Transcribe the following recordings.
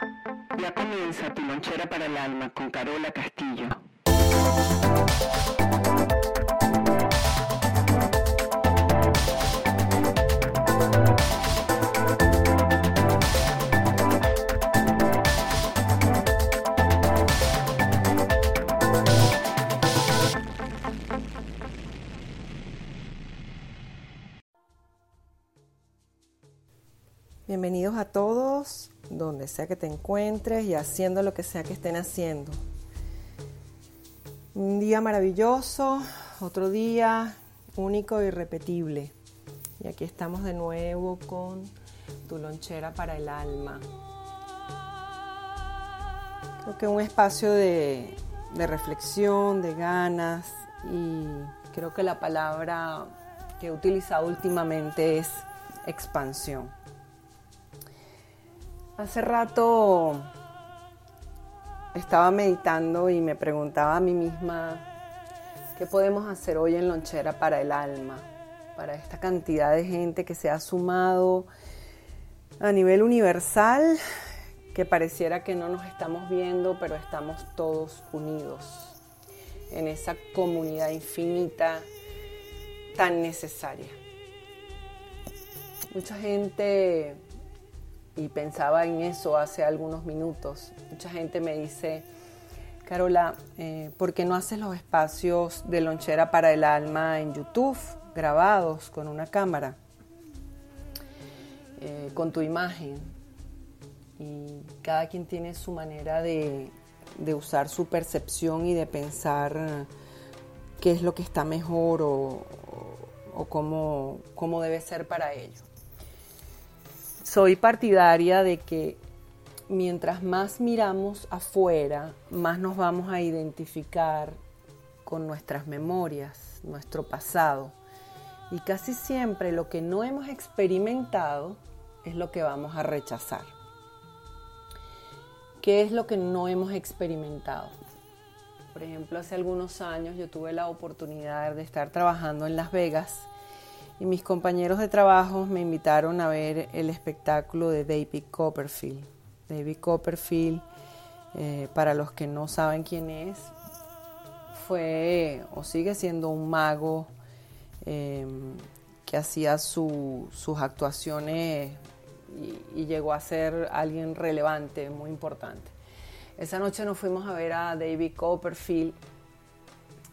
Ya comienza tu lonchera para el alma con Carola Castillo. Bienvenidos a todos, donde sea que te encuentres y haciendo lo que sea que estén haciendo. Un día maravilloso, otro día único e irrepetible. Y aquí estamos de nuevo con tu lonchera para el alma. Creo que un espacio de, de reflexión, de ganas y creo que la palabra que he utilizado últimamente es expansión. Hace rato estaba meditando y me preguntaba a mí misma qué podemos hacer hoy en Lonchera para el alma, para esta cantidad de gente que se ha sumado a nivel universal, que pareciera que no nos estamos viendo, pero estamos todos unidos en esa comunidad infinita tan necesaria. Mucha gente y pensaba en eso hace algunos minutos. Mucha gente me dice, Carola, eh, ¿por qué no haces los espacios de lonchera para el alma en YouTube, grabados con una cámara, eh, con tu imagen? Y cada quien tiene su manera de, usar su percepción y de pensar qué es lo que está mejor o, o cómo, cómo debe ser para ellos soy partidaria de que mientras más miramos afuera, más nos vamos a identificar con nuestras memorias, nuestro pasado. Y casi siempre lo que no hemos experimentado es lo que vamos a rechazar. ¿Qué es lo que no hemos experimentado? Por ejemplo, hace algunos años yo tuve la oportunidad de estar trabajando en Las Vegas y mis compañeros de trabajo me invitaron a ver el espectáculo de David Copperfield. David Copperfield, eh, para los que no saben quién es, fue o sigue siendo un mago em, que hacía sus actuaciones y, llegó a ser alguien relevante, muy importante. Esa noche nos fuimos a ver a David Copperfield.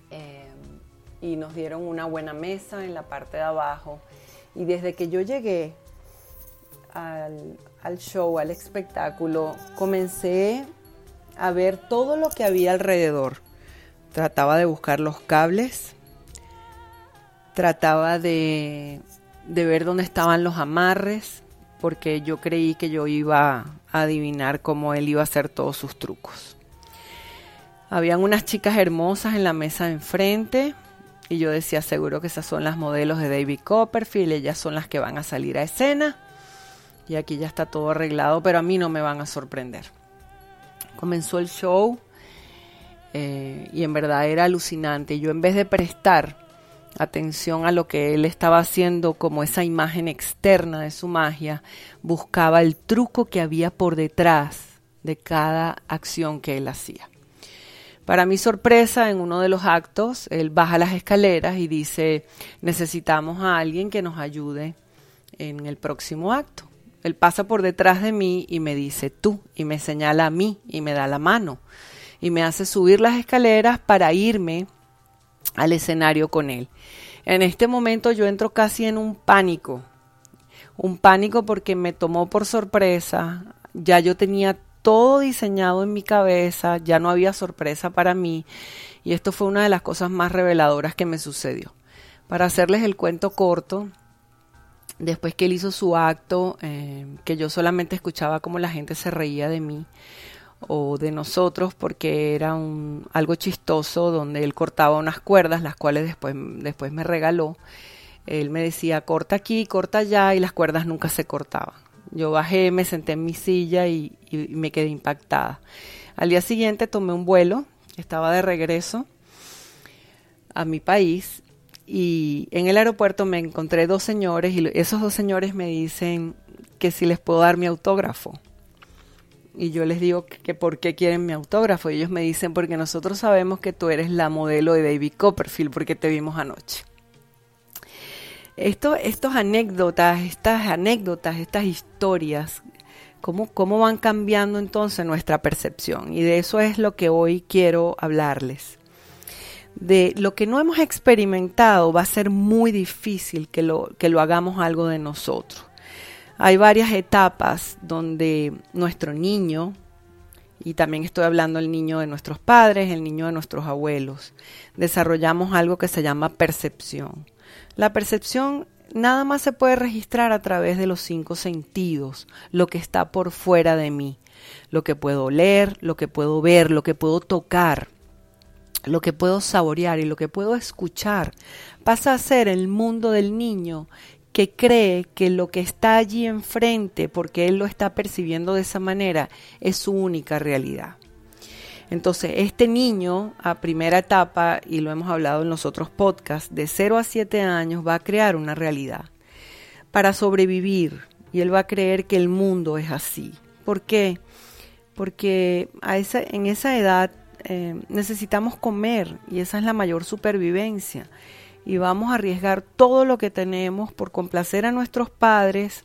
Em, y nos dieron una buena mesa en la parte de abajo. Y desde que yo llegué al, show, al espectáculo, comencé a ver todo lo que había alrededor. Trataba de buscar los cables, trataba de, de ver dónde estaban los amarres, porque yo creí que yo iba a adivinar cómo él iba a hacer todos sus trucos. Habían unas chicas hermosas en la mesa de enfrente, y yo decía, seguro que esas son las modelos de David Copperfield, ellas son las que van a salir a escena. Y aquí ya está todo arreglado, pero a mí no me van a sorprender. Comenzó el show eh, y en verdad era alucinante. Yo en vez de prestar atención a lo que él estaba haciendo como esa imagen externa de su magia, buscaba el truco que había por detrás de cada acción que él hacía. Para mi sorpresa, en uno de los actos, él baja las escaleras y dice, necesitamos a alguien que nos ayude en el próximo acto. Él pasa por detrás de mí y me dice tú, y me señala a mí y me da la mano, y me hace subir las escaleras para irme al escenario con él. En este momento yo entro casi en un pánico, un pánico porque me tomó por sorpresa, ya yo tenía todo diseñado en mi cabeza, ya no había sorpresa para mí y esto fue una de las cosas más reveladoras que me sucedió. Para hacerles el cuento corto, después que él hizo su acto, eh, que yo solamente escuchaba cómo la gente se reía de mí o de nosotros porque era un, algo chistoso donde él cortaba unas cuerdas, las cuales después, después me regaló. Él me decía, corta aquí, corta allá y las cuerdas nunca se cortaban. Yo bajé, me senté en mi silla y, me quedé impactada. Al día siguiente tomé un vuelo, estaba de regreso a mi país y en el aeropuerto me encontré dos señores y esos dos señores me dicen que si les puedo dar mi autógrafo. y yo les digo que, por qué quieren mi autógrafo. Y ellos me dicen porque nosotros sabemos que tú eres la modelo de David Copperfield porque te vimos anoche. Esto, estas anécdotas, estas anécdotas, estas historias, cómo, cómo van cambiando entonces nuestra percepción. Y de eso es lo que hoy quiero hablarles. De lo que no hemos experimentado va a ser muy difícil que lo, que lo hagamos algo de nosotros. Hay varias etapas donde nuestro niño, y también estoy hablando del niño de nuestros padres, el niño de nuestros abuelos, desarrollamos algo que se llama percepción. La percepción nada más se puede registrar a través de los cinco sentidos, lo que está por fuera de mí, lo que puedo leer, lo que puedo ver, lo que puedo tocar, lo que puedo saborear y lo que puedo escuchar, pasa a ser el mundo del niño que cree que lo que está allí enfrente, porque él lo está percibiendo de esa manera, es su única realidad. Entonces, este niño a primera etapa, y lo hemos hablado en los otros podcasts, de 0 a 7 años va a crear una realidad para sobrevivir y él va a creer que el mundo es así. ¿Por qué? Porque en esa edad eh, necesitamos comer y esa es la mayor supervivencia y vamos a arriesgar todo lo que tenemos por complacer a nuestros padres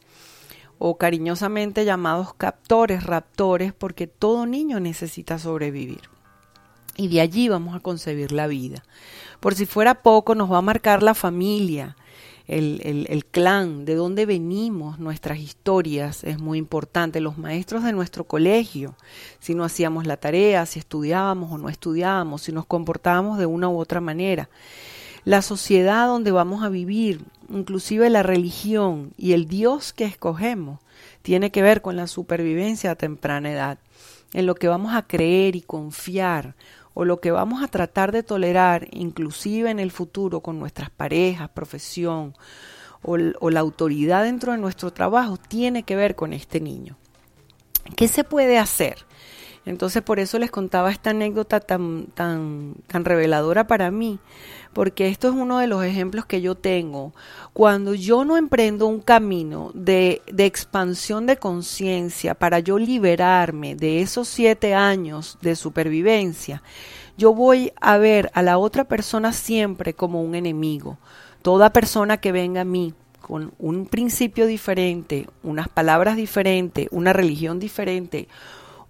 o cariñosamente llamados captores, raptores, porque todo niño necesita sobrevivir. Y de allí vamos a concebir la vida. Por si fuera poco, nos va a marcar la familia, el, clan, de dónde venimos, nuestras historias, es muy importante, los maestros de nuestro colegio, si no hacíamos la tarea, si estudiábamos o no estudiábamos, si nos comportábamos de una u otra manera la sociedad donde vamos a vivir, inclusive la religión y el Dios que escogemos, tiene que ver con la supervivencia a temprana edad, en lo que vamos a creer y confiar o lo que vamos a tratar de tolerar, inclusive en el futuro con nuestras parejas, profesión o, o la autoridad dentro de nuestro trabajo, tiene que ver con este niño. ¿Qué se puede hacer? Entonces por eso les contaba esta anécdota tan, tan, tan reveladora para mí, porque esto es uno de los ejemplos que yo tengo. Cuando yo no emprendo un camino de, de expansión de conciencia para yo liberarme de esos siete años de supervivencia, yo voy a ver a la otra persona siempre como un enemigo. Toda persona que venga a mí con un principio diferente, unas palabras diferentes, una religión diferente,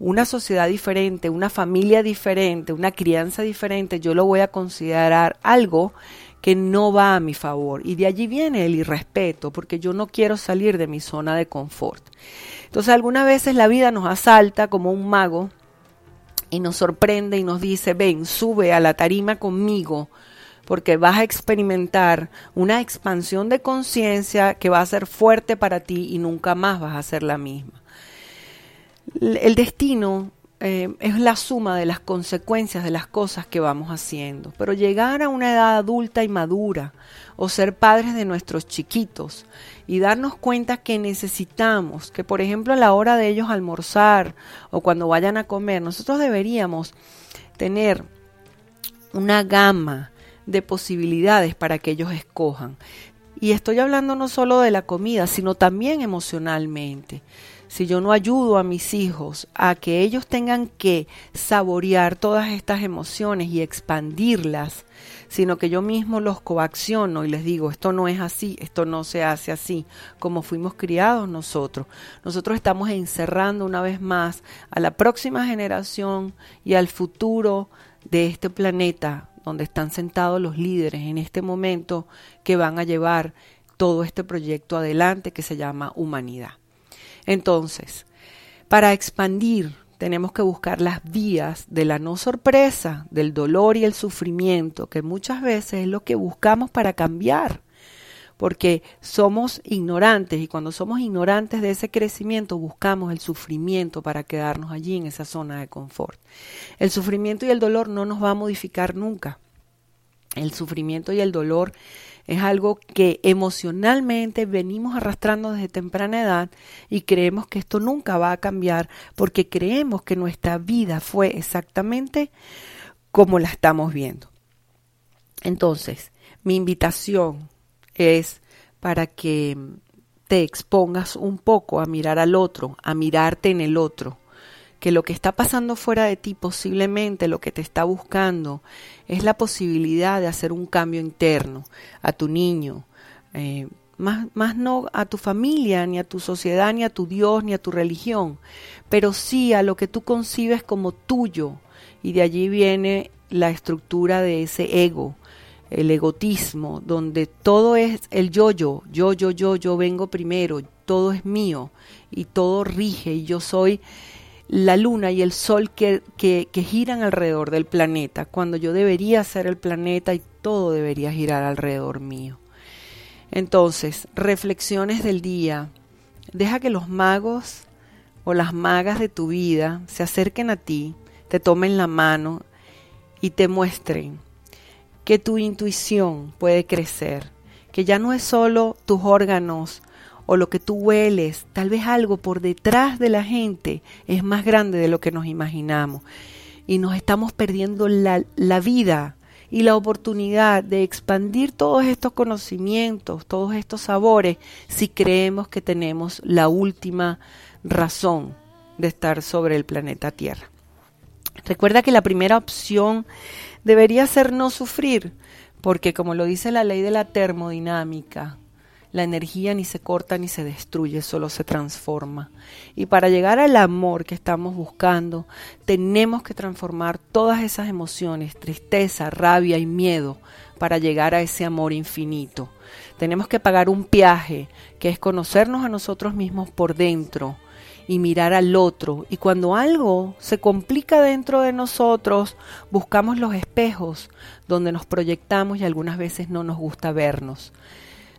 una sociedad diferente, una familia diferente, una crianza diferente, yo lo voy a considerar algo que no va a mi favor. Y de allí viene el irrespeto, porque yo no quiero salir de mi zona de confort. Entonces algunas veces la vida nos asalta como un mago y nos sorprende y nos dice, ven, sube a la tarima conmigo, porque vas a experimentar una expansión de conciencia que va a ser fuerte para ti y nunca más vas a ser la misma. El destino eh, es la suma de las consecuencias de las cosas que vamos haciendo, pero llegar a una edad adulta y madura o ser padres de nuestros chiquitos y darnos cuenta que necesitamos, que por ejemplo a la hora de ellos almorzar o cuando vayan a comer, nosotros deberíamos tener una gama de posibilidades para que ellos escojan. Y estoy hablando no solo de la comida, sino también emocionalmente si yo no ayudo a mis hijos a que ellos tengan que saborear todas estas emociones y expandirlas, sino que yo mismo los coacciono y les digo, esto no es así, esto no se hace así, como fuimos criados nosotros. Nosotros estamos encerrando una vez más a la próxima generación y al futuro de este planeta donde están sentados los líderes en este momento que van a llevar todo este proyecto adelante que se llama humanidad. Entonces, para expandir tenemos que buscar las vías de la no sorpresa, del dolor y el sufrimiento, que muchas veces es lo que buscamos para cambiar, porque somos ignorantes y cuando somos ignorantes de ese crecimiento buscamos el sufrimiento para quedarnos allí en esa zona de confort. El sufrimiento y el dolor no nos va a modificar nunca. El sufrimiento y el dolor es algo que emocionalmente venimos arrastrando desde temprana edad y creemos que esto nunca va a cambiar porque creemos que nuestra vida fue exactamente como la estamos viendo. Entonces, mi invitación es para que te expongas un poco a mirar al otro, a mirarte en el otro, que lo que está pasando fuera de ti posiblemente lo que te está buscando es la posibilidad de hacer un cambio interno a tu niño, eh, más, más no a tu familia, ni a tu sociedad, ni a tu Dios, ni a tu religión, pero sí a lo que tú concibes como tuyo. Y de allí viene la estructura de ese ego, el egotismo, donde todo es el yo-yo, yo, yo, yo, yo vengo primero, todo es mío y todo rige y yo soy la luna y el sol que, que, que, giran alrededor del planeta, cuando yo debería ser el planeta y todo debería girar alrededor mío. Entonces, reflexiones del día. Deja que los magos o las magas de tu vida se acerquen a ti, te tomen la mano y te muestren que tu intuición puede crecer, que ya no es solo tus órganos o lo que tú hueles, tal vez algo por detrás de la gente es más grande de lo que nos imaginamos. Y nos estamos perdiendo la, la vida y la oportunidad de expandir todos estos conocimientos, todos estos sabores, si creemos que tenemos la última razón de estar sobre el planeta Tierra. Recuerda que la primera opción debería ser no sufrir, porque como lo dice la ley de la termodinámica, la energía ni se corta ni se destruye, solo se transforma. Y para llegar al amor que estamos buscando, tenemos que transformar todas esas emociones, tristeza, rabia y miedo, para llegar a ese amor infinito. Tenemos que pagar un viaje, que es conocernos a nosotros mismos por dentro, y mirar al otro. Y cuando algo se complica dentro de nosotros, buscamos los espejos donde nos proyectamos y algunas veces no nos gusta vernos.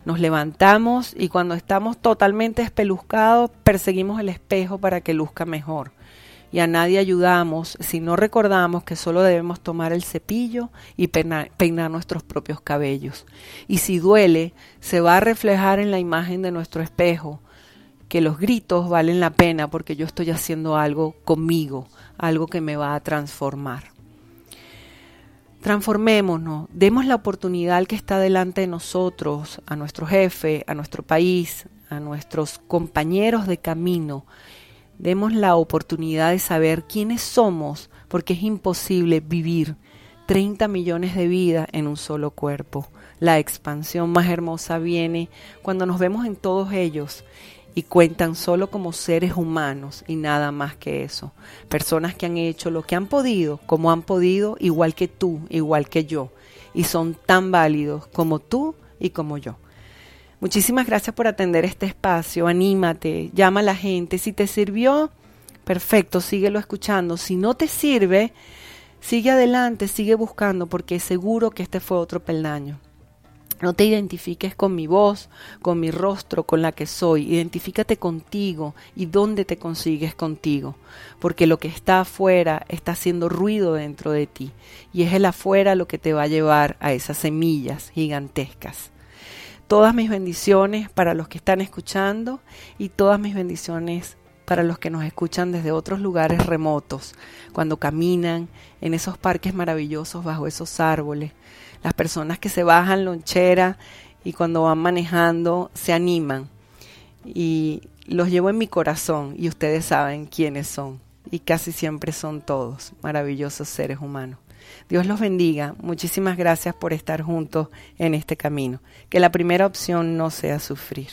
Nos levantamos y cuando estamos totalmente espeluzcados, perseguimos el espejo para que luzca mejor. Y a nadie ayudamos si no recordamos que solo debemos tomar el cepillo y peinar, peinar nuestros propios cabellos. Y si duele, se va a reflejar en la imagen de nuestro espejo que los gritos valen la pena porque yo estoy haciendo algo conmigo, algo que me va a transformar. Transformémonos, demos la oportunidad al que está delante de nosotros, a nuestro jefe, a nuestro país, a nuestros compañeros de camino. Demos la oportunidad de saber quiénes somos, porque es imposible vivir 30 millones de vidas en un solo cuerpo. La expansión más hermosa viene cuando nos vemos en todos ellos y cuentan solo como seres humanos y nada más que eso. Personas que han hecho lo que han podido, como han podido, igual que tú, igual que yo, y son tan válidos como tú y como yo. Muchísimas gracias por atender este espacio, anímate, llama a la gente, si te sirvió, perfecto, síguelo escuchando, si no te sirve, sigue adelante, sigue buscando, porque seguro que este fue otro peldaño. No te identifiques con mi voz, con mi rostro, con la que soy. Identifícate contigo y dónde te consigues contigo. Porque lo que está afuera está haciendo ruido dentro de ti. Y es el afuera lo que te va a llevar a esas semillas gigantescas. Todas mis bendiciones para los que están escuchando y todas mis bendiciones para los que nos escuchan desde otros lugares remotos, cuando caminan en esos parques maravillosos bajo esos árboles las personas que se bajan lonchera y cuando van manejando se animan. Y los llevo en mi corazón y ustedes saben quiénes son. Y casi siempre son todos maravillosos seres humanos. Dios los bendiga. Muchísimas gracias por estar juntos en este camino. Que la primera opción no sea sufrir.